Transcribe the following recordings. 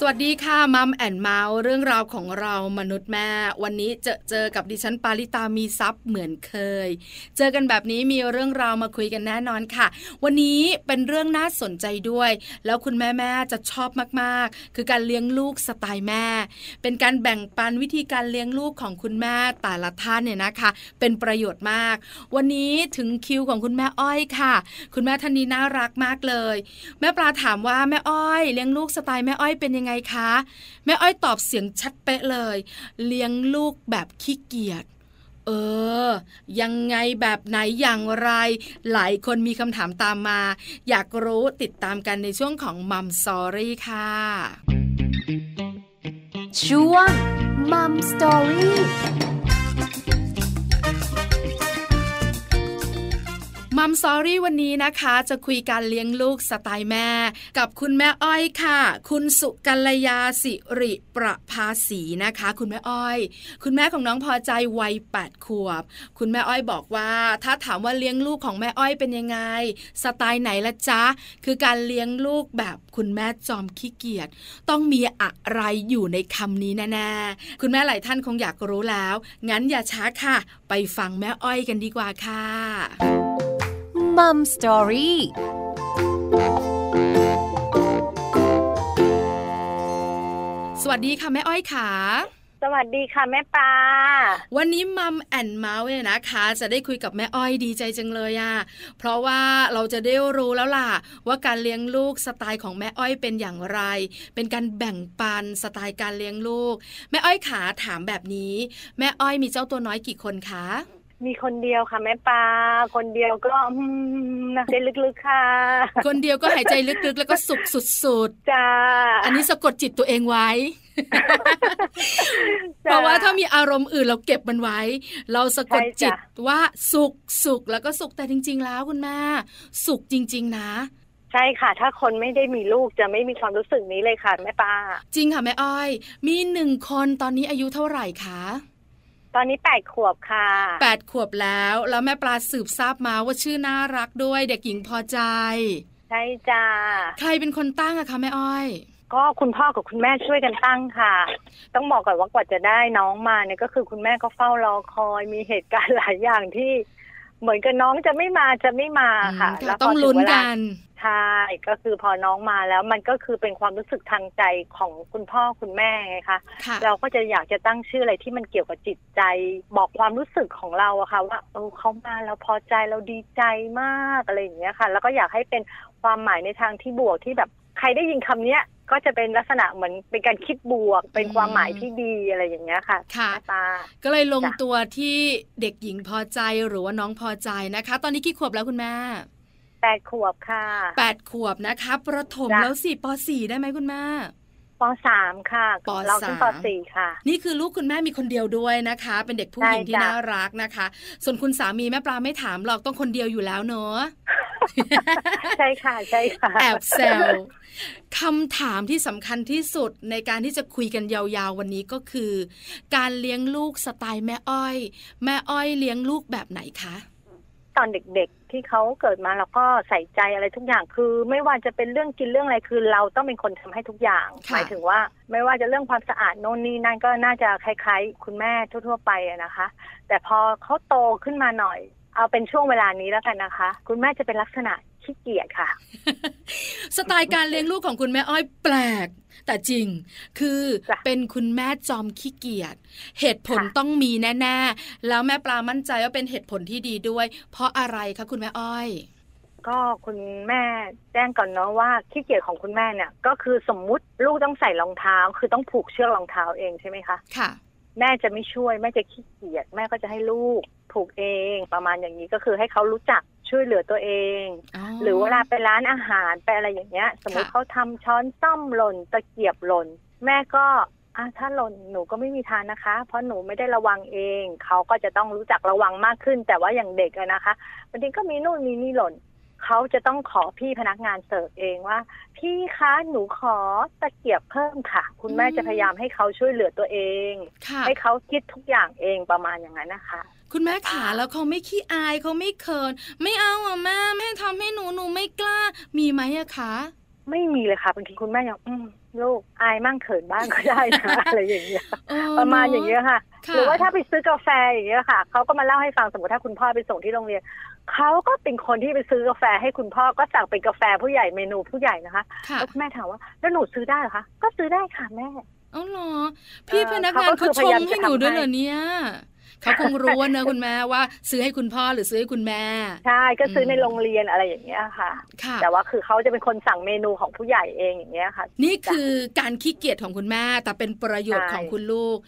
สวัสดีค่ะ Mom and Mouth เรื่องราวของเรามนุษย์แม่ วันนี้เจอเจอกับดิฉันปาริตามีทรัพย์เหมือนเคย เจอกันแบบนี้มีเรื่องราวมาคุยกันแน่นอนค่ะ วันนี้เป็นเรื่องน่าสนใจด้วย แล้วคุณแม่แม่จะชอบมาก ๆ คือการเลี้ยงลูกสไตล์แม่ เป็นการแบ่งปันวิธีการเลี้ยงลูกของคุณแม่แต่ละท่านเนี่ยนะคะ เป็นประโยชน์มาก วันนี้ถึงคิวของคุณแม่อ้อยค่ะ คุณแม่ท่านนี้น่ารักมากเลย แม่ปลาถามว่าแม่อ้อยเลี้ยงลูกสไตล์แม่อ้อยเป็นยังไงไงคะแม่อ้อยตอบเสียงชัดเป๊ะเลย เลี้ยงลูกแบบขี้เกียจเออ ยังไงแบบไหนอย่างไร หลายคนมีคำถามตามมา อยากรู้ติดตามกันในช่วงของมัมสอรี่ค่ะช่วงมัมสอรี่ มัมซอรี่วันนี้นะคะ จะคุยการเลี้ยงลูกสไตล์แม่ กับคุณแม่อ้อยค่ะ คุณสุกัลยาสิริประภาสีนะคะ คุณแม่อ้อย คุณแม่ของน้องพอใจวัยแปดขวบ คุณแม่อ้อยบอกว่า ถ้าถามว่าเลี้ยงลูกของแม่อ้อยเป็นยังไง สไตล์ไหนละจ๊ะ คือการเลี้ยงลูกแบบคุณแม่จอมขี้เกียจต้องมีอะไรอยู่ในคำนี้แน่ๆคุณแม่หลายท่านคงอยากรู้แล้ว งั้นอย่าช้าค่ะ ไปฟังแม่อ้อยกันดีกว่าค่ะ มัมสตอรี่สวัสดีค่ะแม่อ้อยขาสวัสดีค่ะแม่ปลา วันนี้มัมแอนเมาส์เนี่ยนะคะ จะได้คุยกับแม่อ้อยดีใจจังเลยอะเพราะว่าเราจะได้รู้แล้วล่ะ ว่าการเลี้ยงลูกสไตล์ของแม่อ้อยเป็นอย่างไร เป็นการแบ่งปันสไตล์การเลี้ยงลูก แม่อ้อยขาถามแบบนี้ แม่อ้อยมีเจ้าตัวน้อยกี่คนคะ มีคนเดียวค่ะแม่ปลาคนเดียวก็นะใจลึกๆค่ะ คนเดียวก็หายใจลึกๆ แล้วก็สุขสุดๆจ้าอันนี้สะกดจิตตัวเองไว้เพราะว่าถ้ามีอารมณ์อื่นเราเก็บมันไว้ เราสะกดจิตว่าสุขสุขแล้วก็สุขแต่จริง ๆ แล้วคุณแม่สุขจริง ๆ นะใช่ค่ะ ถ้าคนไม่ได้มีลูกจะไม่มีความรู้สึกนี้เลยค่ะแม่ป้า จริงค่ะแม่อ้อย มีหนึ่งคนตอนนี้อายุเท่าไหร่คะ ตอนนี้แปดขวบค่ะแปดขวบแล้ว แล้วแม่ปลาสืบทราบมาว่าชื่อน่ารักด้วย เด็กหญิงพอใจ ใช่จ้าใครเป็นคนตั้งอะคะแม่อ้อย ก็คุณพ่อกับคุณแม่ช่วยกันตั้งค่ะ ต้องบอกก่อนว่ากว่าจะได้น้องมาเนี่ยก็คือคุณแม่ก็เฝ้ารอคอยมีเหตุการณ์หลายอย่างที่ เหมือนกับน้องจะไม่มาจะไม่มาค่ะ แล้วต้องลุ้นกันใช่ก็คือพอน้องมาแล้วมันก็คือเป็นความรู้สึกทางใจของคุณพ่อคุณแม่ไงคะเราก็จะอยากจะตั้งชื่ออะไรที่มันเกี่ยวกับจิตใจ บอกความรู้สึกของเราอะค่ะว่าเออเขามาแล้วพอใจเราดีใจมากอะไรอย่างเงี้ยค่ะ แล้วก็อยากให้เป็นความหมายในทางที่บวกที่แบบใครได้ยินคำเนี้ย ก็จะเป็นลักษณะเหมือนเป็นการคิดบวก เป็นความหมายที่ดีอะไรอย่างเงี้ยค่ะค่ะตาก็เลยลงตัวที่เด็กหญิงพอใจหรือว่าน้องพอใจนะคะ ตอนนี้กี่ขวบแล้วคุณแม่แปดขวบค่ะแปดขวบนะคะ ประถมแล้วสี่ปสี่ได้ไหมคุณแม่ ปสามค่ะปเราขึ้นปสี่ค่ะ นี่คือลูกคุณแม่มีคนเดียวด้วยนะคะ เป็นเด็กผู้หญิงที่น่ารักนะคะ ส่วนคุณสามีแม่ปลาไม่ถามหรอกต้องคนเดียวอยู่แล้วเนอะใช่ค่ะใช่ค่ะแอบแซวคำถามที่สำคัญที่สุดในการที่จะคุยกันยาวๆวันนี้ก็คือ การเลี้ยงลูกสไตล์แม่อ้อย แม่อ้อยเลี้ยงลูกแบบไหนคะ ตอนเด็กๆ ที่เขาเกิดมาแล้วก็ใส่ใจอะไรทุกอย่างคือ ไม่ว่าจะเป็นเรื่องกินเรื่องอะไรคือเราต้องเป็นคนทำให้ทุกอย่างหมายถึงว่า ไม่ว่าจะเรื่องความสะอาดโน่นนี่นั่นก็น่าจะคล้ายๆ คุณแม่ทั่วๆไปนะคะ แต่พอเขาโตขึ้นมาหน่อย เอาเป็นช่วงเวลานี้แล้วกันนะคะ คุณแม่จะเป็นลักษณะขี้เกียจค่ะ สไตล์การเลี้ยงลูกของคุณแม่อ้อยแปลก แต่จริง คือเป็นคุณแม่จอมขี้เกียจเหตุผลต้องมีแน่ๆ แล้วแม่ปลามั่นใจว่าเป็นเหตุผลที่ดีด้วย เพราะอะไรคะคุณแม่อ้อย ก็คุณแม่แจ้งก่อนเนาะว่าขี้เกียจของคุณแม่เนี่ย ก็คือสมมุติลูกต้องใส่รองเท้า คือต้องผูกเชือกรองเท้าเองใช่ไหมคะค่ะ แม่จะไม่ช่วย แม่จะขี้เกียจแม่ก็จะให้ลูกผูกเอง ประมาณอย่างนี้ก็คือให้เขารู้จักช่วยเหลือตัวเอง หรือเวลาไปร้านอาหารไปอะไรอย่างเงี้ย สมมติเขาทำช้อนซ่อมหล่นตะเกียบหล่น แม่ก็อะถ้าหล่นหนูก็ไม่มีทานนะคะ เพราะหนูไม่ได้ระวังเอง เขาก็จะต้องรู้จักระวังมากขึ้น แต่ว่าอย่างเด็กนะคะบางทีก็มีนู่นมีนี่หล่น เขาจะต้องขอพี่พนักงานเสิร์ฟเองว่า พี่คะหนูขอตะเกียบเพิ่มค่ะ คุณแม่จะพยายามให้เขาช่วยเหลือตัวเอง ให้เขาคิดทุกอย่างเองประมาณอย่างนั้นนะคะคุณแม่ขาแล้วเขาไม่ขี้อายเขาไม่เขิน ไม่เอาอะแม่แม่ทำให้หนูหนูไม่กล้า มีไหมอะคะไม่มีเลยค่ะบางทีคุณแม่ยังอืมลูกอายมั่งเขินบ้างก็ได้นะอะไรอย่างเงี้ยเออประมาณอย่างเงี้ยค่ะค่ะ หรือว่าถ้าไปซื้อกาแฟอย่างเงี้ยค่ะเขาก็มาเล่าให้ฟังสมมติถ้าคุณพ่อไปส่งที่โรงเรียน เขาก็เป็นคนที่ไปซื้อกาแฟให้คุณพ่อก็สั่งเป็นกาแฟผู้ใหญ่เมนูผู้ใหญ่นะคะค่ะแล้วคุณแม่ถามว่าแล้วหนูซื้อได้เหรอคะก็ซื้อได้ค่ะแม่เอาเหรอพี่เออพนักงานเขาก็คืเขาอชพยายามมจะให้หนูด้วยทำให้เหรอเนี่ย เขาคงรู้ว่าเนอะคุณแม่ว่า ซื้อให้คุณพ่อหรือซื้อให้คุณแม่ ใช่ก็ซื้อในอืมโรงเรียนอะไรอย่างเงี้ยค่ะค่ะ แต่ว่าคือเขาจะเป็นคนสั่งเมนูของผู้ใหญ่เองอย่างเงี้ยค่ะ นี่คือการขี้เกียจของคุณแม่แต่เป็นประโยชน์ใช่ของคุณลูก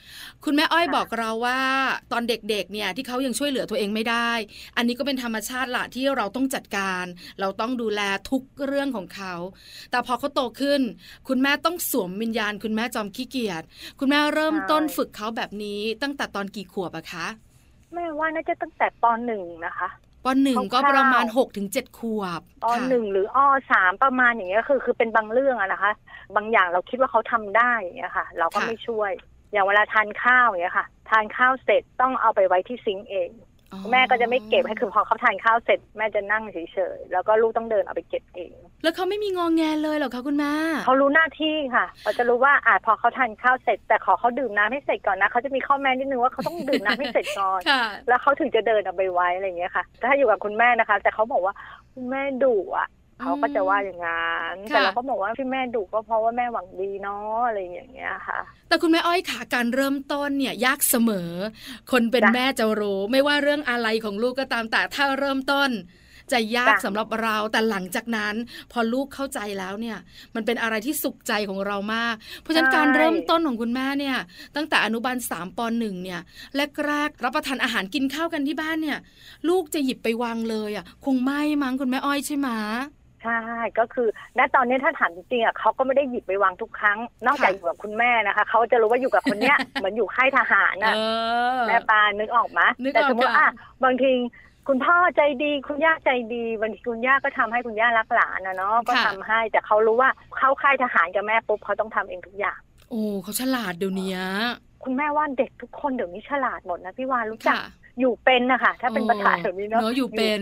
คุณแม่อ้อยค่ะบอกเราว่าตอนเด็กๆเนี่ยที่เขายังช่วยเหลือตัวเองไม่ได้ อันนี้ก็เป็นธรรมชาติละที่เราต้องจัดการ เราต้องดูแลทุกเรื่องของเขา แต่พอเขาโตขึ้น คุณแม่ต้องสวมวิญญาณ คุณแม่จอมขี้เกียจคุณแม่เริ่มต้นฝึกเขาแบบนี้ตั้งแต่ตอนกี่ขวบอะคะ แม่ว่าน่าจะตั้งแต่ปหนึ่งนะคะปหนึ่งก็คร่าวๆประมาณ6กถึงเจ็ดขวบอค่ะหนึ่งหรืออสามประมาณอย่างเงี้ยคือคือเป็นบางเรื่องอะนะคะ บางอย่างเราคิดว่าเขาทำได้อย่างเงี้ยค่ะ เราก็ค่ะไม่ช่วย อย่างเวลาทานข้าวอย่างเงี้ยค่ะ ทานข้าวเสร็จต้องเอาไปไว้ที่ซิงก์เองอ๋อแม่ก็จะไม่เก็บให้คือพอเขาทานข้าวเสร็จ แม่จะนั่งเฉยๆแล้วก็ลูกต้องเดินเอาไปเก็บเอง แล้วเขาไม่มีงองแงเลยเหรอคะคุณแม่เขารู้หน้าที่ค่ะเขาจะรู้ว่าอาจพอเขาทานข้าวเสร็จ แต่ขอเขาดื่มน้ำให้เสร็จก่อนนะเขาจะมีข้อแม้นิดนึงว่าเขาต้องดื่มน้ำให้เสร็จก่อนค่ะแล้วเขาถึงจะเดินเอาไปไว้อะไรอย่างเงี้ยค่ะ ถ้าอยู่กับคุณแม่นะคะ แต่เขาบอกว่าคุณแม่ดุอะเขาก็จะว่าอย่างงั้นค่ะแต่เราก็บอกว่าที่แม่ดุก็เพราะว่าแม่หวังดีเนาะอะไรอย่างเงี้ยค่ะ แต่คุณแม่อ้อยค่ะการเริ่มต้นเนี่ยยากเสมอ คนเป็นจ้ะแม่จะรู้ ไม่ว่าเรื่องอะไรของลูกก็ตามแต่ถ้าเริ่มต้น จะยากจ้ะสำหรับเราแต่หลังจากนั้น พอลูกเข้าใจแล้วเนี่ย มันเป็นอะไรที่สุขใจของเรามาก เพราะฉะนั้นการเริ่มต้นของคุณแม่เนี่ย ตั้งแต่อนุบาลสามปหนึ่งเนี่ยแรกๆรับประทานอาหารกินข้าวกันที่บ้านเนี่ย ลูกจะหยิบไปวางเลยอะคงไม่มั้งคุณแม่อ้อยใช่ไหมใช่ก็คือณตอนนี้ถ้าถามจริงๆอะเขาก็ไม่ได้หยิบไปวางทุกครั้ง นอกจากค่ะอยู่กับคุณแม่นะคะเขาจะรู้ว่าอยู่กับคนเนี้ยเหมือนอยู่ค่ายทหารเอน่ะอแม่ปานึกออกไหมนึกออกแต่สมมติค่ะอะบางที คุณพ่อใจดีคุณย่าใจดีบางทีคุณย่าก็ทำให้คุณย่ารักหลานนะเนาะก็ทำให้แต่เขารู้ว่าเข้าค่ายทหารกับแม่ปุ๊บเขาต้องทำเองทุกอย่าง โอ้เขาฉลาดเดี๋ยวนี้คุณแม่ว่าเด็กทุกคนเดี๋ยวนี้ฉลาดหมดนะพี่วานรู้จักค่ะอยู่เป็นนะคะถ้าเป็นโอ้ภาษาเดี๋ยวนี้เนาะเนอะอยู่เป็น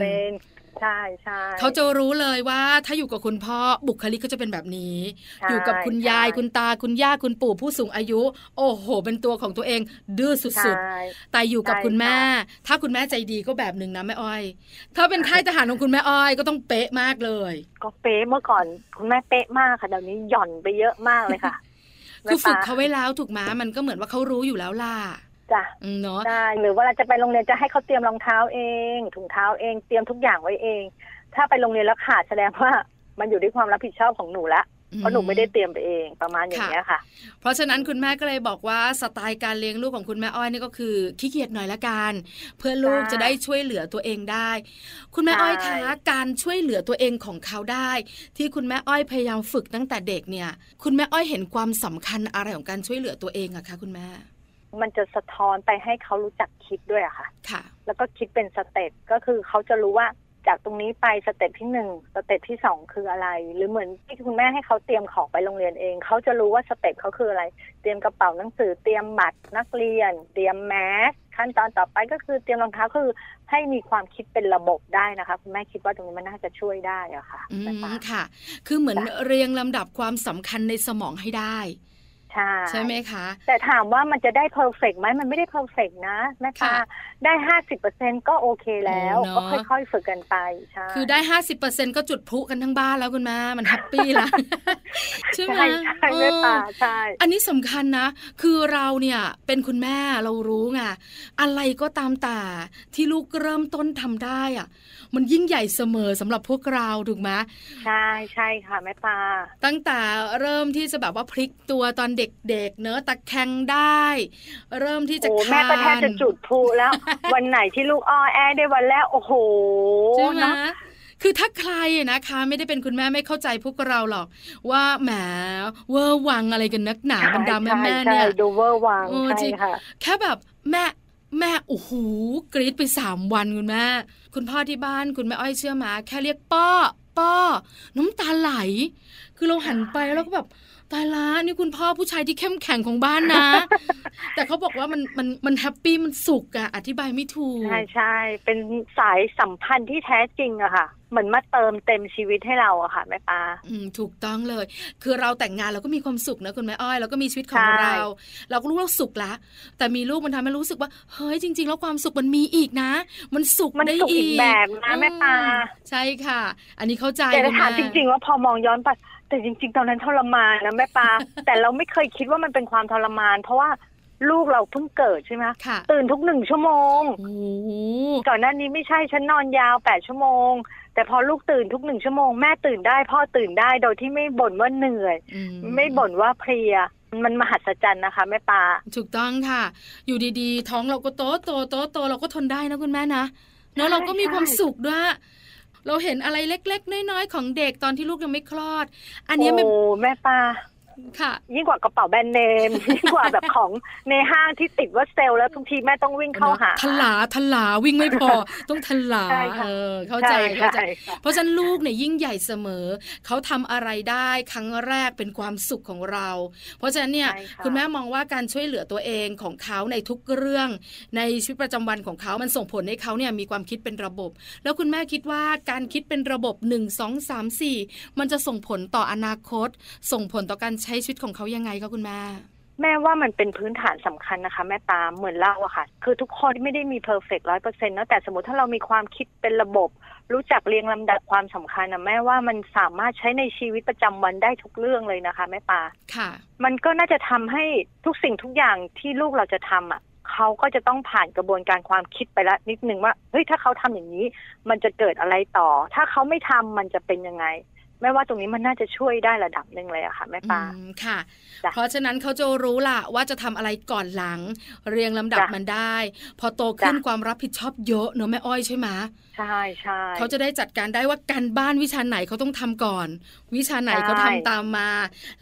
ใช่ใช่เขาจะรู้เลยว่าถ้าอยู่กับคุณพ่อบุคลิกก็จะเป็นแบบนี้ใช่อยู่กับคุณยายใช่คุณตาคุณย่าคุณปู่ผู้สูงอายุ โอ้โห เป็นตัวของตัวเองดื้อสุดใช่ๆแต่อยู่กับใช่คุณแม่ค่ะถ้าคุณแม่ใจดีก็แบบหนึ่งนะแม่อ้อย ถ้าเป็นค่ายทหารของคุณแม่อ้อยก็ต้องเป๊ะมากเลย ก็เป๊ะเมื่อก่อนคุณแม่เป๊ะมากค่ะเดี๋ยวนี้หย่อนไปเยอะมากเลยค่ะคือฝึกแม่ปเขาไว้แล้วถูกไหมมันก็เหมือนว่าเขารู้อยู่แล้วล่ะ จ้ะอืมเนาะได้หรือเวลาจะไปโรงเรียนจะให้เขาเตรียมรองเท้าเอง ถุงเท้าเองเตรียมทุกอย่างไว้เอง ถ้าไปโรงเรียนแล้วขาดแสดงว่า มันอยู่ที่ความรับผิดชอบของหนูละเพราะหนูไม่ได้เตรียมไปเองประมาณอย่างเงี้ยค่ะ เพราะฉะนั้นคุณแม่ก็เลยบอกว่าสไตล์การเลี้ยงลูกของคุณแม่อ้อยนี่ก็คือขี้เกียจหน่อยละกันเพื่อลูกใช่จะได้ช่วยเหลือตัวเองได้ คุณแม่อ้อยใช่คะการช่วยเหลือตัวเองของเขาได้ ที่คุณแม่อ้อยพยายามฝึกตั้งแต่เด็กเนี่ย คุณแม่อ้อยเห็นความสำคัญอะไรของการช่วยเหลือตัวเองอะคะคุณแม่ มันจะสะท้อนไปให้เขารู้จักคิดด้วยอะค่ะ ค่ะ แล้วก็คิดเป็นสเต็ปก็คือเขาจะรู้ว่าจากตรงนี้ไป step ที่หนึ่ง step ที่สองคืออะไร หรือเหมือนที่คุณแม่ให้เขาเตรียมของไปโรงเรียนเอง เขาจะรู้ว่า step เขาคืออะไร เตรียมกระเป๋าหนังสือเตรียมบัตรนักเรียน เตรียมแมสก์ขั้นตอนต่อไปก็คือเตรียมรองเท้าคือให้มีความคิดเป็นระบบได้นะคะคุณแม่คิดว่าตรงนี้มันน่าจะช่วยได้อะค่ะอืมนะคะค่ะ คือเหมือนจ้ะเรียงลำดับความสำคัญในสมองให้ได้ ใช่ใช่ไหมคะ แต่ถามว่ามันจะได้ perfect ไหมมันไม่ได้ perfect นะแม่ปาค่ะได้ห้าสิบเปอร์เซ็นก็โอเคแล้วโอ้เนอะก็ค่อยๆฝึกกันไปใช่คือได้ห้าสิบเปอร์เซ็นก็จุดพลุกันทั้งบ้านแล้วคุณแม่มันแฮปปี้ละใช่ไหมใช่ใช่แม่ปาเออใช่อันนี้สำคัญนะ คือเราเนี่ยเป็นคุณแม่เรารู้ไงอะไรก็ตามแต่ที่ลูกเริ่มต้นทำได้อะมันยิ่งใหญ่เสมอสำหรับพวกเราถูกไหมใช่ใช่ค่ะแม่ปาตั้งแต่เริ่มที่จะแบบว่าพลิกตัวตอนเด็กๆ เนอะตะแคงได้ เริ่มที่จะโอ้คานแม่ก็แทบจะจุดพลุแล้ว วันไหนที่ลูกอ้อแอได้วันแรกโอ้โหใช่ไหมเนอะคือถ้าใครอะนะคะ ไม่ได้เป็นคุณแม่ไม่เข้าใจพวกเราหรอก ว่าแหมเวอร์วังอะไรกันนักหนาบรรดาแม่แม่ๆเนี่ยใช่ใช่ดูเวอร์วังเออจริใช่งค่ะแค่แบบแม่แม่โอ้โหกรี๊ดไปสามวันคุณแม่ คุณพ่อที่บ้านคุณแม่อ้อยเชื่อมา แค่เรียกป้อป้อน้ำตาไหล คือเราหันไปแล้วก็แบบ ตายละนี่คุณพ่อผู้ชายที่เข้มแข็งของบ้านนะ แต่เขาบอกว่ามันมันมันแฮปปี้มันสุขอะอธิบายไม่ถูก ใช่ใช่เป็นสายสัมพันธ์ที่แท้จริงอะค่ะ เหมือนมาเติมเต็มชีวิตให้เราอะค่ะแม่ปลาอืมถูกต้องเลย คือเราแต่งงานเราก็มีความสุขนะคุณแม่อ้อยเราก็มีชีวิตของใช่เรา เราก็รู้เราสุขละแต่มีลูกมันทำให้รู้สึกว่าเฮ้ยจริง ๆ แล้วความสุขมันมีอีกนะ มันสุขมันได้สุขอีกแบบนะแม่ปลาอืมใช่ค่ะ อันนี้เข้าใจแต่ถ้าคุณถามแม่จริง ๆ ว่าพอมองย้อนไปแต่จริง ๆ ตอนนั้นทรมานนะแม่ปลาแต่เราไม่เคยคิดว่ามันเป็นความทรมาน เพราะว่าลูกเราเพิ่งเกิดใช่ไหมคะค่ะตื่นทุกหนึ่งชั่วโมงโอ้โหก่อนหน้านี้ไม่ใช่ฉันนอนยาวแปดชั่วโมง แต่พอลูกตื่นทุกหนึ่งชั่วโมงแม่ตื่นได้พ่อตื่นได้โดยที่ไม่บ่นว่าเหนื่อยอืไม่บ่นว่าเพลียมันมหัศจรรย์นะคะแม่ปลาถูกต้องค่ะ อยู่ดีๆ ท้องเราก็โตโตโตโตเราก็ทนได้นะคุณแม่นะเนอะใช่เราก็มีใช่ความสุขด้วยเราเห็นอะไรเล็ก ๆ น้อยๆของเด็กตอนที่ลูกยังไม่คลอด อันเนี้ยไม่โอ้แม่ปลา ค่ะ ยิ่งกว่ากระเป๋าแบรนด์เนมยิ่งกว่าแบบของในห้างที่ติดว่าเซลล์แล้วทุกทีแม่ต้องวิ่งเข้าหาทลาทลาวิ่งไม่พอ ต้องทลาใช่ค่ะเออเข้าใจช่เข้าใจช่ค่ะเพราะฉะนั้นลูกเนี่ยยิ่งใหญ่เสมอ เขาทำอะไรได้ครั้งแรกเป็นความสุขของเรา เพราะฉะนั้นเนี่ยใช่ค่ะคุณแม่มองว่าการช่วยเหลือตัวเองของเขาในทุกเรื่องในชีวิตประจำวันของเขา มันส่งผลให้เขาเนี่ยมีความคิดเป็นระบบ แล้วคุณแม่คิดว่าการคิดเป็นระบบ 1 2 3 4 มันจะส่งผลต่ออนาคต ส่งผลต่อการใช้ชีวิตของเขายังไงคะคุณแม่แม่ว่ามันเป็นพื้นฐานสำคัญนะคะ แม่ปาเหมือนเราอะค่ะ คือทุกคนไม่ได้มี perfect ร้อยเปอร์เซ็นต์นะแต่สมมติถ้าเรามีความคิดเป็นระบบ รู้จักเรียงลำดับความสำคัญนะแม่ว่ามันสามารถใช้ในชีวิตประจำวันได้ทุกเรื่องเลยนะคะ แม่ปาค่ะ มันก็น่าจะทำให้ทุกสิ่งทุกอย่างที่ลูกเราจะทำอะเขาก็จะต้องผ่านกระบวนการความคิดไปแล้วนิดนึงว่าเฮ้ยถ้าเขาทำอย่างนี้ มันจะเกิดอะไรต่อ ถ้าเขาไม่ทำมันจะเป็นยังไง แม่ว่าตรงนี้มันน่าจะช่วยได้ระดับหนึ่งเลยอะค่ะแม่ปาอืมค่ะจ้ะเพราะฉะนั้นเขาจะรู้ล่ะว่าจะทำอะไรก่อนหลัง เรียงลำดับจ้ะมันได้ พอโตขึ้นจ้ะความรับผิดชอบเยอะเนอะแม่อ้อยใช่ไหมใช่ใช่เขาจะได้จัดการได้ว่าการบ้านวิชาไหนเขาต้องทำก่อน วิชาไหนใช่เขาทำตามมา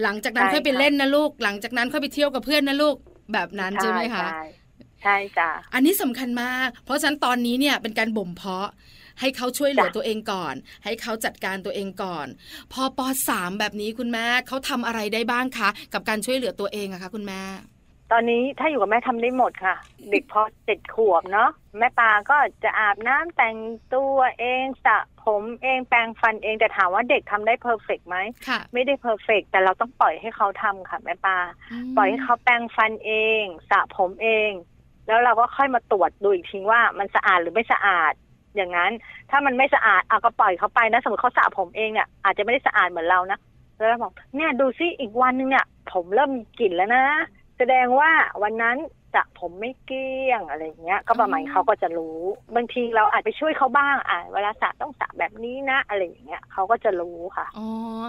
หลังจากนั้นใช่ค่อยไปค่ะเล่นนะลูก หลังจากนั้นค่อยไปเที่ยวกับเพื่อนนะลูกแบบนั้นใช่ไหมคะใช่ใช่จ้ะอันนี้สำคัญมาก เพราะฉะนั้นตอนนี้เนี่ยเป็นการบ่มเพาะ ให้เขาช่วยเหลือจ้ะตัวเองก่อน ให้เขาจัดการตัวเองก่อน พอปสามแบบนี้คุณแม่เขาทำอะไรได้บ้างคะ กับการช่วยเหลือตัวเองอะคะคุณแม่ ตอนนี้ถ้าอยู่กับแม่ทำได้หมดค่ะ เด็กพอเจ็ดขวบเนาะแม่ปาก็จะอาบน้ำแต่งตัวเองสระผมเองแปรงฟันเองแต่ถามว่าเด็กทำได้ perfect ไหมค่ะไม่ได้ perfect แต่เราต้องปล่อยให้เขาทำค่ะแม่ปา ปล่อยให้เขาแปรงฟันเองสระผมเอง แล้วเราก็ค่อยมาตรวจดูอีกทีว่ามันสะอาดหรือไม่สะอาด อย่างนั้น ถ้ามันไม่สะอาดเอาก็ปล่อยเขาไปนะสมมติเขาสระผมเองเนี่ยอาจจะไม่ได้สะอาดเหมือนเรานะแล้วเราบอกเนี่ยดูซิอีกวันนึงเนี่ย ผมเริ่มมีกลิ่นแล้วนะ แสดงว่าวันนั้นสระผมไม่เกลี้ยงอะไรอย่างเงี้ย ก็ประมาณอืมเขาก็จะรู้ บางทีเราอาจไปช่วยเขาบ้างอะเวลาสระต้องสระแบบนี้นะ อะไรอย่างเงี้ยเขาก็จะรู้ค่ะอ๋อ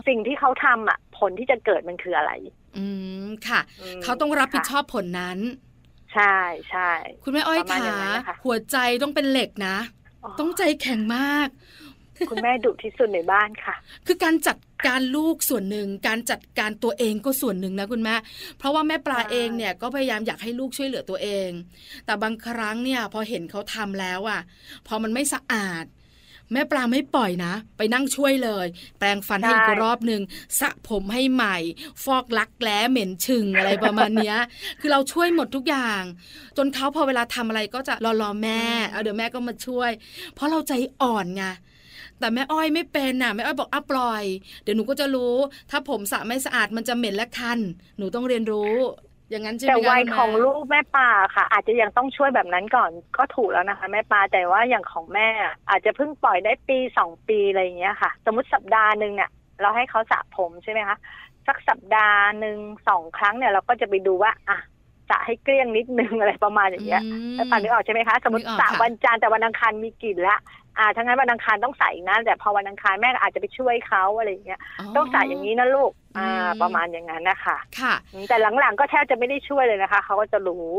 สิ่งที่เขาทำอะ ผลที่จะเกิดมันคืออะไร อืมค่ะมเขาต้องรับผิดชค่ะอบผลนั้น ใช่ใช่คุณแม่อ้อยประมาณขาอย่างนั้นนะคะหัวใจต้องเป็นเหล็กนะ ต้องใจแข็งมาก คุณแม่ดุที่สุดในบ้านค่ะ คือการจัดการลูกส่วนหนึ่ง การจัดการตัวเองก็ส่วนหนึ่งนะคุณแม่ เพราะว่าแม่ปลาใช่เองเนี่ยก็พยายามอยากให้ลูกช่วยเหลือตัวเอง แต่บางครั้งเนี่ยพอเห็นเขาทำแล้วอะ พอมันไม่สะอาด แม่ปลาไม่ปล่อยนะ ไปนั่งช่วยเลย แปรงฟันให้อีกรอบหนึ่งสระผมให้ใหม่ ฟอกลักแร้เหม็นชึงอะไรประมาณเนี้ย คือเราช่วยหมดทุกอย่าง จนเขาพอเวลาทำอะไรก็จะรอรอๆแม่เอาเดี๋ยวแม่ก็มาช่วย เพราะเราใจอ่อนไงแต่แม่อ้อยไม่เป็นน่ะแม่อ้อยบอกอะปล่อย เดี๋ยวหนูก็จะรู้ ถ้าผมสระไม่สะอาดมันจะเหม็นและคัน หนูต้องเรียนรู้ อย่างนั้นใช่ไหมแต่คะวัยคุณแม่ของลูกแม่ปลาค่ะ อาจจะยังต้องช่วยแบบนั้นก่อนก็ถูกแล้วนะคะ แม่ปลาแต่ว่าอย่างของแม่ อาจจะเพิ่งปล่อยได้ปีสองปีอะไรอย่างเงี้ยค่ะ สมมติสัปดาห์หนึ่งเนี่ยเราให้เขาสระผมใช่ไหมคะสักสัปดาห์หนึ่งสองครั้งเนี่ยเราก็จะไปดูว่าอะสระให้เกลี้ยงนิดนึงอะไรประมาณอย่างเงี้ยอืมแม่ปลานึกออกใช่ไหมคะสมมตินึกออกสระค่ะวันจันทร์แต่วันอังคารมีกลิ่นละ อ่าทั้างนั้นวันอังคารต้องใส่อีกนะ แต่พอวันอังคารแม่ก็อาจจะไปช่วยเขาอะไรอย่างเงี้ย ต้องใส่อย่างนี้นะลูก อ่าอืมประมาณอย่างนั้นนะคะค่ะอืมแต่หลังๆก็แทบจะไม่ได้ช่วยเลยนะคะ เขาก็จะรู้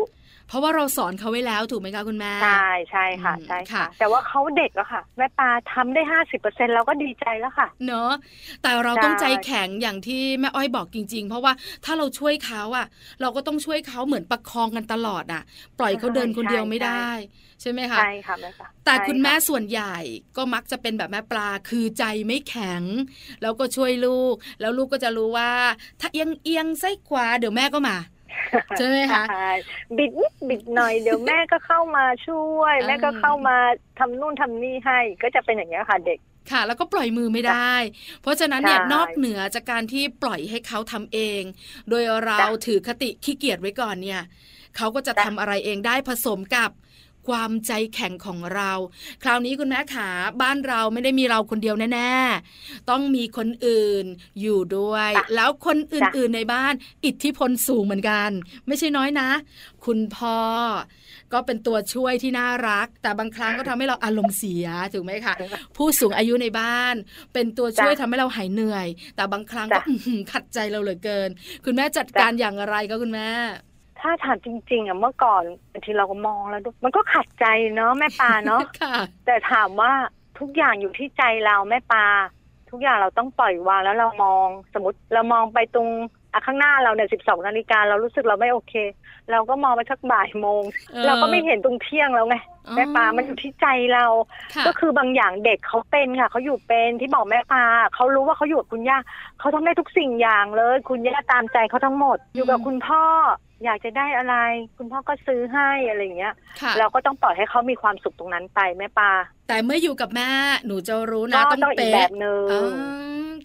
เพราะว่าเราสอนเขาไว้แล้วถูกไหมคะคุณแม่ ใช่ใช่ค่ะอืมใช่ค่ะค่ะ แต่ว่าเขาเด็กอะค่ะ แม่ปลาทำได้ห้าสิบเปอร์เซ็นเราก็ดีใจแล้วค่ะ เนอะแต่เราใช่ต้องใจแข็งอย่างที่แม่อ้อยบอกจริง ๆ เพราะว่าถ้าเราช่วยเขาอะเราก็ต้องช่วยเขาเหมือนประคองกันตลอดอะปล่อยเขาเดินคนเดียวไม่ได้ ใช่ไหมคะใช่ค่ะแม่ปลาแต่ใช่คุณแม่ะส่วนใหญ่ญ่ก็มักจะเป็นแบบแม่ปลาคือใจไม่แข็ง แล้วก็ช่วยลูก แล้วลูกก็จะรู้ว่า ถ้าเอียงเอียงไส้ขวาเดี๋ยวแม่ก็มาใช่ไหมคะบิดนิดบิดหน่อยเดี๋ยวแม่ก็เข้ามาช่วย แม่ก็เข้ามาทำนู่นทำนี่ให้ ก็จะเป็นอย่างนี้ค่ะเด็กค่ะ แล้วก็ปล่อยมือไม่ได้ เพราะฉะนั้นเนี่ยนอกเหนือจากการที่ปล่อยให้เขาทำเอง โดยเราถือคติขี้เกียจไว้ก่อนเนี่ยเขาก็จะทำอะไรเองได้ผสมกับ ความใจแข็งของเรา คราวนี้คุณแม่ขาบ้านเราไม่ได้มีเราคนเดียวแน่ๆ ต้องมีคนอื่นอยู่ด้วย แล้วคนอื่นๆในบ้าน อิทธิพลสูงเหมือนกัน ไม่ใช่น้อยนะ คุณพ่อ ก็เป็นตัวช่วยที่น่ารัก แต่บางครั้งก็ทำให้เราอารมณ์เสียถูกไหมคะผู้สูงอายุในบ้าน เป็นตัวช่วยทำให้เราหายเหนื่อย แต่บางครั้งก็ขัดใจเราเหลือเกิน คุณแม่จัดการอย่างไรก็คุณแม่ ถ้าถามจริง ๆอะเมื่อก่อนบางทีเราก็มองแล้วมันก็ขัดใจเนาะแม่ปลาเนาะแต่ถามว่าทุกอย่างอยู่ที่ใจเราแม่ปลาทุกอย่างเราต้องปล่อยวางแล้วเรามองสมมติเรามองไปตรงข้างหน้าเราเนี่ยสิบสองนาฬิกาเรารู้สึกเราไม่โอเค เราก็มองไปสักบ่ายโมง เราก็ไม่เห็นตรงเที่ยงแล้วไงแม่ปลามันอยู่ที่ใจเรา ก็คือบางอย่างเด็กเขาเป็นค่ะเขาอยู่เป็นที่บอกแม่ปลาเขารู้ว่าเขาอยู่กับคุณย่าเขาทำได้ทุกสิ่งอย่างเลย คุณย่าตามใจเขาทั้งหมด อยู่กับคุณพ่อ อยากจะได้อะไร คุณพ่อก็ซื้อให้อะไรเงี้ย เราก็ต้องปล่อยให้เขามีความสุขตรงนั้นไปแม่ปาแต่เมื่ออยู่กับแม่หนูจะรู้นะต้องเป๊ะแบบนึง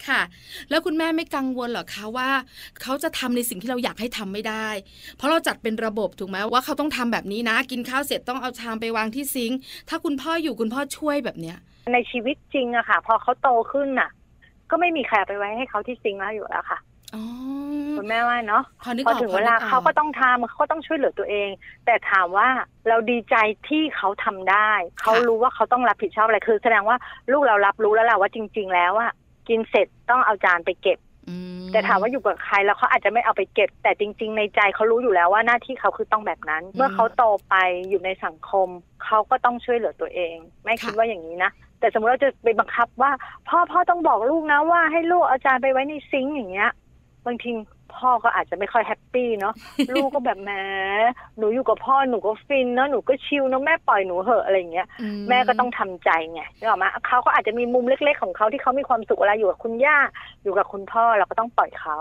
ค่ะ แล้วคุณแม่ไม่กังวลหรอคะว่า เขาจะทำในสิ่งที่เราอยากให้ทำไม่ได้ เพราะเราจัดเป็นระบบถูกไหมว่าเขาต้องทำแบบนี้นะ กินข้าวเสร็จต้องเอาชามไปวางที่ซิงค์ถ้าคุณพ่ออยู่คุณพ่อช่วยแบบเนี้ย ในชีวิตจริงอะค่ะ พอเขาโตขึ้นน่ะ ก็ไม่มีใครไปไว้ให้เขาที่ซิงค์แล้วอยู่แล้วค่ะ คุณแม่ว่าเนาะพอถึงเวลาเขาก็ต้องทำเขาก็ต้องช่วยเหลือตัวเอง แต่ถามว่าเราดีใจที่เขาทำได้ เขารู้ว่าเขาต้องรับผิดชอบอะไรคือ แสดงว่าลูกเรารับรู้แล้วแหละว่าจริง ๆ แล้วอะกินเสร็จต้องเอาจานไปเก็บแต่ถามว่าอยู่กับใครแล้วเขาอาจจะไม่เอาไปเก็บ แต่จริง ๆ ในใจเขารู้อยู่แล้วว่าหน้าที่เขาคือต้องแบบนั้น เมื่อเขาโตไปอยู่ในสังคม เขาก็ต้องช่วยเหลือตัวเอง ไม่คิดว่าอย่างนี้นะแต่สมมติเราจะไปบังคับว่า พ่อพ่อต้องบอกลูกนะว่าให้ลูกเอาจานไปไว้ในซิงค์อย่างเงี้ย บางทีพ่อก็อาจจะไม่ค่อยแฮปปี้เนาะลูกก็แบบแหมหนูอยู่กับพ่อหนูก็ฟินเนาะหนูก็ชิลเนาะแม่ปล่อยหนูเหอะอะไรเงี้ย แม่ก็ต้องทำใจไงนึกออกมาเขาก็อาจจะมีมุมเล็ก ๆ ของเขาที่เขามีความสุขเวลาอยู่กับคุณย่าอยู่กับคุณพ่อเราก็ต้องปล่อยเขา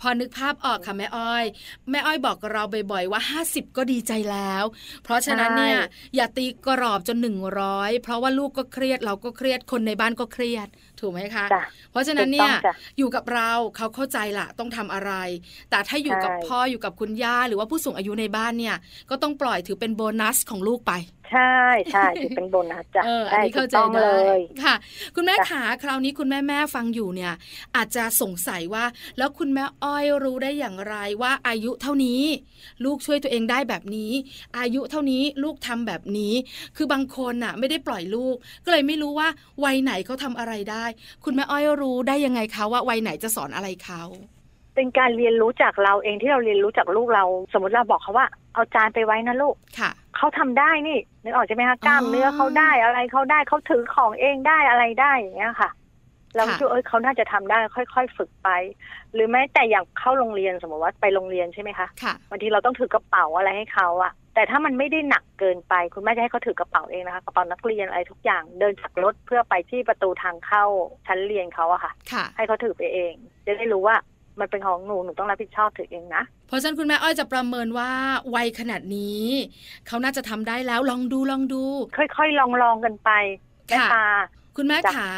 พอนึกภาพออกค่ะแม่อ้อย แม่อ้อยบอกเราบ่อยๆว่า 50 ก็ดีใจแล้ว เพราะฉะนั้นเนี่ยอย่าตีกรอบจนหนึ่งร้อยเพราะว่าลูกก็เครียดเราก็เครียดคนในบ้านก็เครียดถูกไหมคะ เพราะฉะนั้นเนี่ยอยู่กับเราเขาเข้าใจละต้องทำอะไร แต่ถ้าอยู่กับพ่ออยู่กับคุณย่าหรือว่าผู้สูงอายุในบ้านเนี่ย ก็ต้องปล่อยถือเป็นโบนัสของลูกไป ใช่ใช่ถือเป็นโบนัสจ้ะอันนี้เข้าใจเลยค่ะ คุณแม่ขาคราวนี้คุณแม่แม่ฟังอยู่เนี่ย อาจจะสงสัยว่า แล้วคุณแม่อ้อยรู้ได้อย่างไรว่าอายุเท่านี้ ลูกช่วยตัวเองได้แบบนี้ อายุเท่านี้ลูกทำแบบนี้ คือบางคนอะ ไม่ได้ปล่อยลูก ก็เลยไม่รู้ว่าวัยไหนเขาทาอะไรได้ คุณแม่อ้อยรู้ได้ยังไงคะว่าวัยไหนจะสอนอะไรเขาเป็นการเรียนรู้จากเราเองที่เราเรียนรู้จากลูกเรา สมมติเราบอกเขาว่า เอาจานไปไว้นะลูกค่ะ เขาทำได้นี่นึกออกใช่ไหมคะกล้ามเนื้อเขาได้อะไรเขาได้เขาถือของเองได้อะไรได้อย่างเงี้ยค่ะ เราคิดเอ้ยเขาน่าจะทำได้ค่อย ๆ ฝึกไป หรือแม้แต่อย่างเข้าโรงเรียนสมมติว่าไปโรงเรียนใช่ไหมคะบางทีเราต้องถือกระเป๋าอะไรให้เขาอะแต่ถ้ามันไม่ได้หนักเกินไป คุณแม่จะให้เขาถือกระเป๋าเองนะคะกระเป๋านักเรียนอะไรทุกอย่างเดินจากรถเพื่อไปที่ประตูทางเข้าชั้นเรียนเขาอะค่ะ ให้เขาถือไปเอง จะได้รู้ว่า มันเป็นของหนูหนูต้องรับผิดชอบถือเองนะเพราะฉะนั้นคุณแม่อ้อยจะประเมินว่าวัยขนาดนี้เขาน่าจะทำได้แล้วลองดูลองดู ค่อยๆลองลองกันไปแม่ตาคุณแม่ขา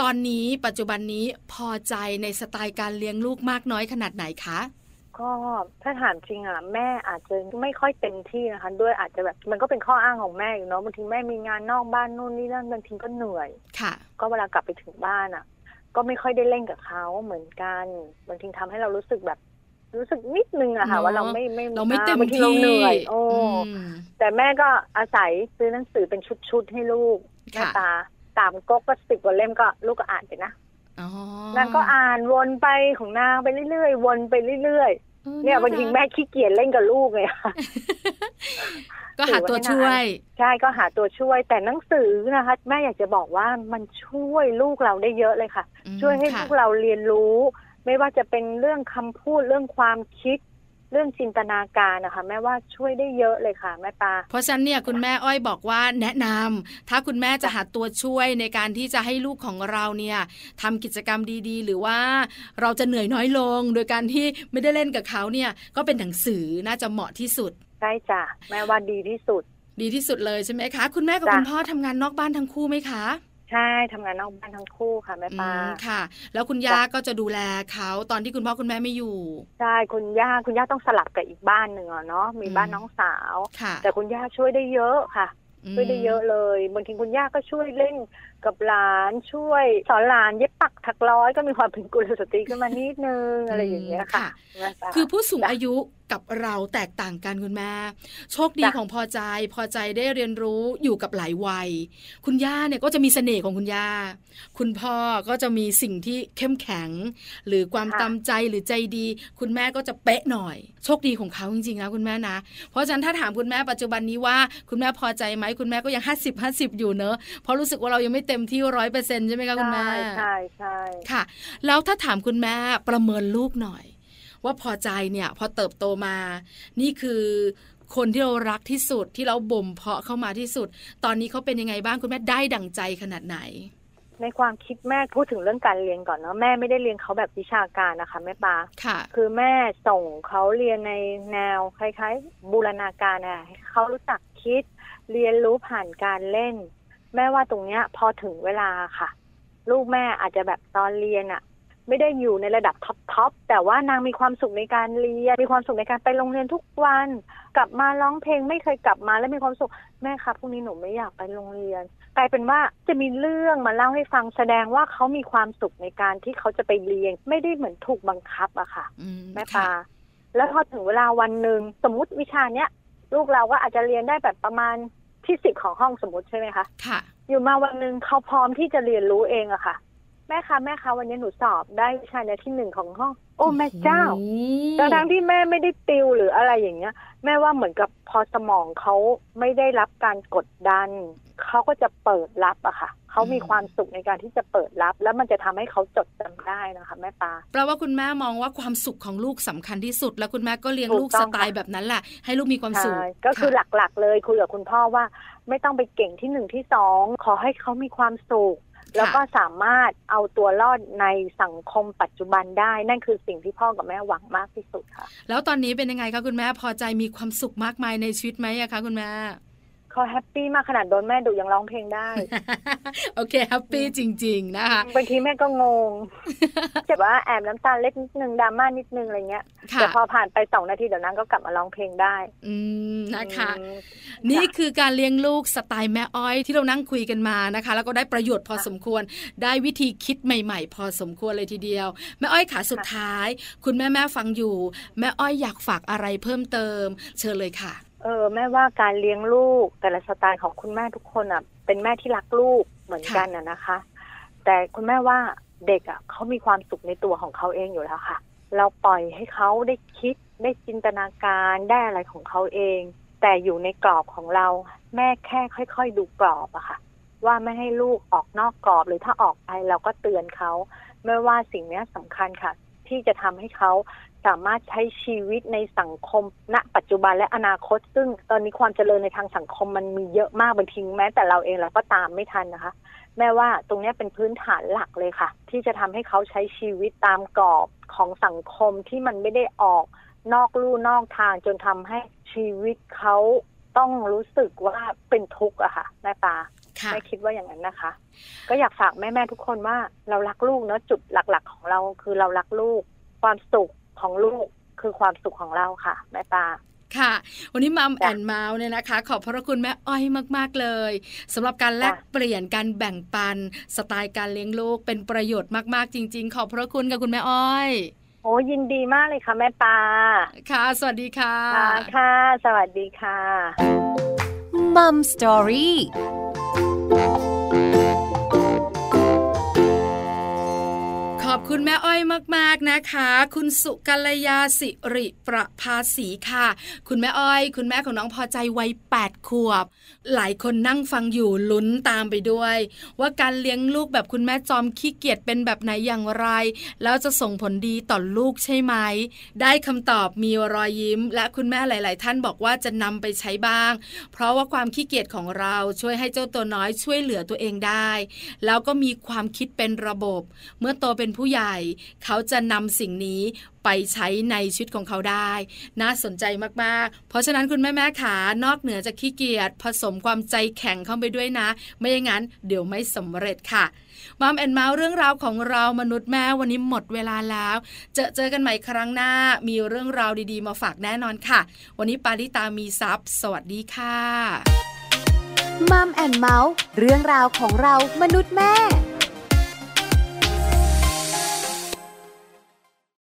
ตอนนี้ปัจจุบันนี้พอใจในสไตล์การเลี้ยงลูกมากน้อยขนาดไหนคะก็ถ้าถามจริงอะแม่อาจจะไม่ค่อยเต็มที่นะคะ ด้วยอาจจะแบบมันก็เป็นข้ออ้างของแม่อยู่เนาะบางทีแม่มีงานนอกบ้านนู่นนี่นั่นบางทีก็เหนื่อยค่ะ ก็เวลากลับไปถึงบ้านอะ ก็ไม่ค่อยได้เล่นกับเขาเหมือนกันบางทีทำให้เรารู้สึกแบบรู้สึกนิดนึงอะค่ะว่าเราไม่ไม่เราไม่เต็มที่เราเหนื่อยโอ้แต่แม่ก็อาศัยซื้อหนังสือเป็นชุดๆให้ลูกแม่ตาตามก๊กก็สิบกว่าเล่มก็ลูกก็อ่านไปนะนางก็อ่านวนไปของนางไปเรื่อยๆวนไปเรื่อยๆ เนี่ยบางทีแม่ขี้เกียจเล่นกับลูกเลยค่ะก็หาตัวช่วย ใช่ก็หาตัวช่วย แต่หนังสือนะคะ แม่อยากจะบอกว่ามันช่วยลูกเราได้เยอะเลยค่ะ ช่วยให้ลูกเราเรียนรู้ ไม่ว่าจะเป็นเรื่องคำพูดเรื่องความคิด เรื่องจินตนาการนะคะแม่ว่าช่วยได้เยอะเลยค่ะแม่ปลาเพราะฉะนั้นเนี่ยคุณแม่อ้อยบอกว่าแนะนำถ้าคุณแม่จะหาตัวช่วยในการที่จะให้ลูกของเราเนี่ยทำกิจกรรมดีๆ หรือว่าเราจะเหนื่อยน้อยลง โดยการที่ไม่ได้เล่นกับเขาเนี่ยก็เป็นหนังสือน่าจะเหมาะที่สุดใช่จ้ะแม่ว่าดีที่สุด ดีที่สุดเลยใช่ไหมคะ คุณแม่กับคุณพ่อทำงานนอกบ้านทั้งคู่ไหมคะ ใช่ทำงานนอกบ้านทั้งคู่ค่ะแม่ปาค่ะ แล้วคุณย่าก็จะดูแลเขาตอนที่คุณพ่อคุณแม่ไม่อยู่ใช่คุณย่าคุณย่าต้องสลับกับอีกบ้านหนึ่งเนาะมีบ้านน้องสาวแต่คุณย่าช่วยได้เยอะค่ะช่วยได้เยอะเลยบางทีคุณย่าก็ช่วยเล่นกับหลานช่วยสอนหลานเย็บปักถักร้อยก็มีความเป็นกุลสตรีขึ้นมานิดนึงอะไรอย่างเงี้ยค่ะ คือผู้สูงอายุกับเราแตกต่างกันคุณแม่โชคดีของพอใจพอใจได้เรียนรู้อยู่กับหลายวัย คุณย่าเนี่ยก็จะมีเสน่ห์ของคุณย่า คุณพ่อก็จะมีสิ่งที่เข้มแข็ง หรือความตามใจหรือใจดี คุณแม่ก็จะเป๊ะหน่อย โชคดีของเขาจริงๆนะคุณแม่นะ เพราะฉะนั้นถ้าถามคุณแม่ปัจจุบันนี้ว่า คุณแม่พอใจไหมคุณแม่ก็ยังห้าสิบห้าสิบอยู่เนอะเพราะรู้สึกว่าเรายังไม่เต็มที่ร้อยเปอร์เซ็นต์ใช่ไหมคะคุณแม่ใช่ใช่ค่ะ แล้วถ้าถามคุณแม่ประเมินลูกหน่อย ว่าพอใจเนี่ยพอเติบโตมา นี่คือคนที่เรารักที่สุดที่เราบ่มเพาะเข้ามาที่สุด ตอนนี้เขาเป็นยังไงบ้างคุณแม่ได้ดั่งใจขนาดไหน ในความคิดแม่พูดถึงเรื่องการเรียนก่อนเนาะแม่ไม่ได้เรียนเขาแบบวิชาการนะคะแม่ปาค่ะ คือแม่ส่งเขาเรียนในแนวคล้ายๆ บูรณาการอะเขารู้จักคิด เรียนรู้ผ่านการเล่น แม่ว่าตรงเนี้ย พอถึงเวลาค่ะ ลูกแม่อาจจะแบบตอนเรียนอะไม่ได้อยู่ในระดับท็อปทอปแต่ว่านางมีความสุขในการเรียน มีความสุขในการไปโรงเรียนทุกวัน กลับมาร้องเพลงไม่เคยกลับมาแล้วมีความสุขแม่ครับพรุ่งนี้หนูไม่อยากไปโรงเรียน กลายเป็นว่าจะมีเรื่องมาเล่าให้ฟังแสดงว่าเขามีความสุขในการที่เขาจะไปเรียน ไม่ได้เหมือนถูกบังคับอะค่ะแม่ปาแล้วพอถึงเวลาวันหนึ่งสมมุติวิชาเนี้ยลูกเราก็อาจจะเรียนได้แบบประมาณ ที่สิบของห้องสมมติใช่ไหมคะ ค่ะ อยู่มาวันหนึ่งเขาพร้อมที่จะเรียนรู้เองอะค่ะ แม่คะแม่คะวันนี้หนูสอบได้วิชาเนี้ยที่หนึ่งของห้อง โอ้แม่เจ้าแต่ทั้งที่แม่ไม่ได้ติวหรืออะไรอย่างเงี้ย แม่ว่าเหมือนกับพอสมองเขาไม่ได้รับการกดดันเขาก็จะเปิดรับอะค่ะเขามีความสุขในการที่จะเปิดรับ แล้วมันจะทำให้เขาจดจำได้นะคะแม่ปาแปลว่าคุณแม่มองว่าความสุขของลูกสำคัญที่สุด แล้วคุณแม่ก็เลี้ยงลูกสไตล์แบบนั้นแหละให้ลูกมีความสุขก็คือหลักๆ เลยคุยกับคุณพ่อว่า ไม่ต้องไปเก่งที่หนึ่งที่สองขอให้เขามีความสุข แล้วก็สามารถเอาตัวรอดในสังคมปัจจุบันได้ นั่นคือสิ่งที่พ่อกับแม่หวังมากที่สุดค่ะ แล้วตอนนี้เป็นยังไงคะคุณแม่พอใจมีความสุขมากมายในชีวิตไหมคะคุณแม่ เขา happy มากขนาดโดนแม่ดุยังร้องเพลงได้ โอเค happy จริง ๆ นะคะบางทีแม่ก็งงจะว่าแอบน้ำตาเล็ดนิดนึงดราม่านิดนึงอะไรเงี้ยแต่พอผ่านไปสองนาทีเดี๋ยวนั้นก็กลับมาร้องเพลงได้ อืมนะคะ นี่คือการเลี้ยงลูกสไตล์แม่อ้อยที่เรานั่งคุยกันมานะคะ แล้วก็ได้ประโยชน์พอสมควร ได้วิธีคิดใหม่ ๆ พอสมควรเลยทีเดียว แม่อ้อยขาสุดท้าย คุณแม่แม่ฟังอยู่ แม่อ้อยอยากฝากอะไรเพิ่มเติม เชิญเลยค่ะ เออแม่ว่าการเลี้ยงลูกแต่ละสไตล์ของคุณแม่ทุกคนอะ เป็นแม่ที่รักลูกเหมือนกันอะนะคะ แต่คุณแม่ว่าเด็กอะเขามีความสุขในตัวของเขาเองอยู่แล้วค่ะ เราปล่อยให้เขาได้คิดได้จินตนาการได้อะไรของเขาเอง แต่อยู่ในกรอบของเรา แม่แค่ค่อย ๆ ดูกรอบอะค่ะ ว่าไม่ให้ลูกออกนอกกรอบหรือถ้าออกไปเราก็เตือนเขาไม่ว่าสิ่งนี้สำคัญค่ะ ที่จะทำให้เขา สามารถใช้ชีวิตในสังคม ณ ปัจจุบันและอนาคต ซึ่งตอนนี้ความเจริญในทางสังคมมันมีเยอะมากบางทีแม้แต่เราเองเราก็ตามไม่ทันนะคะ แม้ว่าตรงนี้เป็นพื้นฐานหลักเลยค่ะ ที่จะทำให้เขาใช้ชีวิตตามกรอบของสังคมที่มันไม่ได้ออกนอกลู่นอกทางจนทำให้ชีวิตเขาต้องรู้สึกว่าเป็นทุกข์อะค่ะแม่ปาแม่คิดว่าอย่างนั้นนะคะ ก็อยากฝากแม่ๆทุกคนว่าเรารักลูกเนาะจุดหลัก ๆ ของเราคือเรารักลูก ความสุข ของลูกคือความสุขของเราค่ะ แม่ปาค่ะ วันนี้มัมแอนเมาส์เนี่ยนะคะ ขอบพระคุณแม่อ้อยมากๆเลยสำหรับการแลกเปลี่ยนการแบ่งปัน สไตล์การเลี้ยงลูกเป็นประโยชน์มากๆจริง ๆ ขอบพระคุณกับคุณแม่อ้อยโอ้ยินดีมากเลยค่ะ แม่ปา ค่ะ สวัสดีค่ะ ค่ะ สวัสดีค่ะมัมสตอรี่ อบคุณแม่อ้อยมากๆนะคะ คุณสุกัลยาสิริประภาสีค่ะ คุณแม่อ้อย คุณแม่ของน้องพอใจวัยแปดขวบ หลายคนนั่งฟังอยู่ลุ้นตามไปด้วย ว่าการเลี้ยงลูกแบบคุณแม่จอมขี้เกียจเป็นแบบไหนอย่างไร แล้วจะส่งผลดีต่อลูกใช่ไหม ได้คำตอบมีรอยยิ้ม และคุณแม่หลาย ๆ ท่านบอกว่าจะนำไปใช้บ้าง เพราะว่าความขี้เกียจของเราช่วยให้เจ้าตัวน้อยช่วยเหลือตัวเองได้ แล้วก็มีความคิดเป็นระบบ เมื่อโตเป็นผู้ใหญ่ เขาจะนำสิ่งนี้ไปใช้ในชีวิตของเขาได้ น่าสนใจมากๆ เพราะฉะนั้นคุณแม่แม่ขานอกเหนือจากขี้เกียจผสมความใจแข็งเข้าไปด้วยนะ ไม่อย่างนั้นเดี๋ยวไม่สำเร็จค่ะ Mom and Mouth เรื่องราวของเรามนุษย์แม่วันนี้หมดเวลาแล้ว เจอเจอกันใหม่ครั้งหน้ามีเรื่องราวดีๆ มาฝากแน่นอนค่ะ วันนี้ปาริตามีทรัพย์สวัสดีค่ะ Mom and Mouth เรื่องราวของเรามนุษย์แม่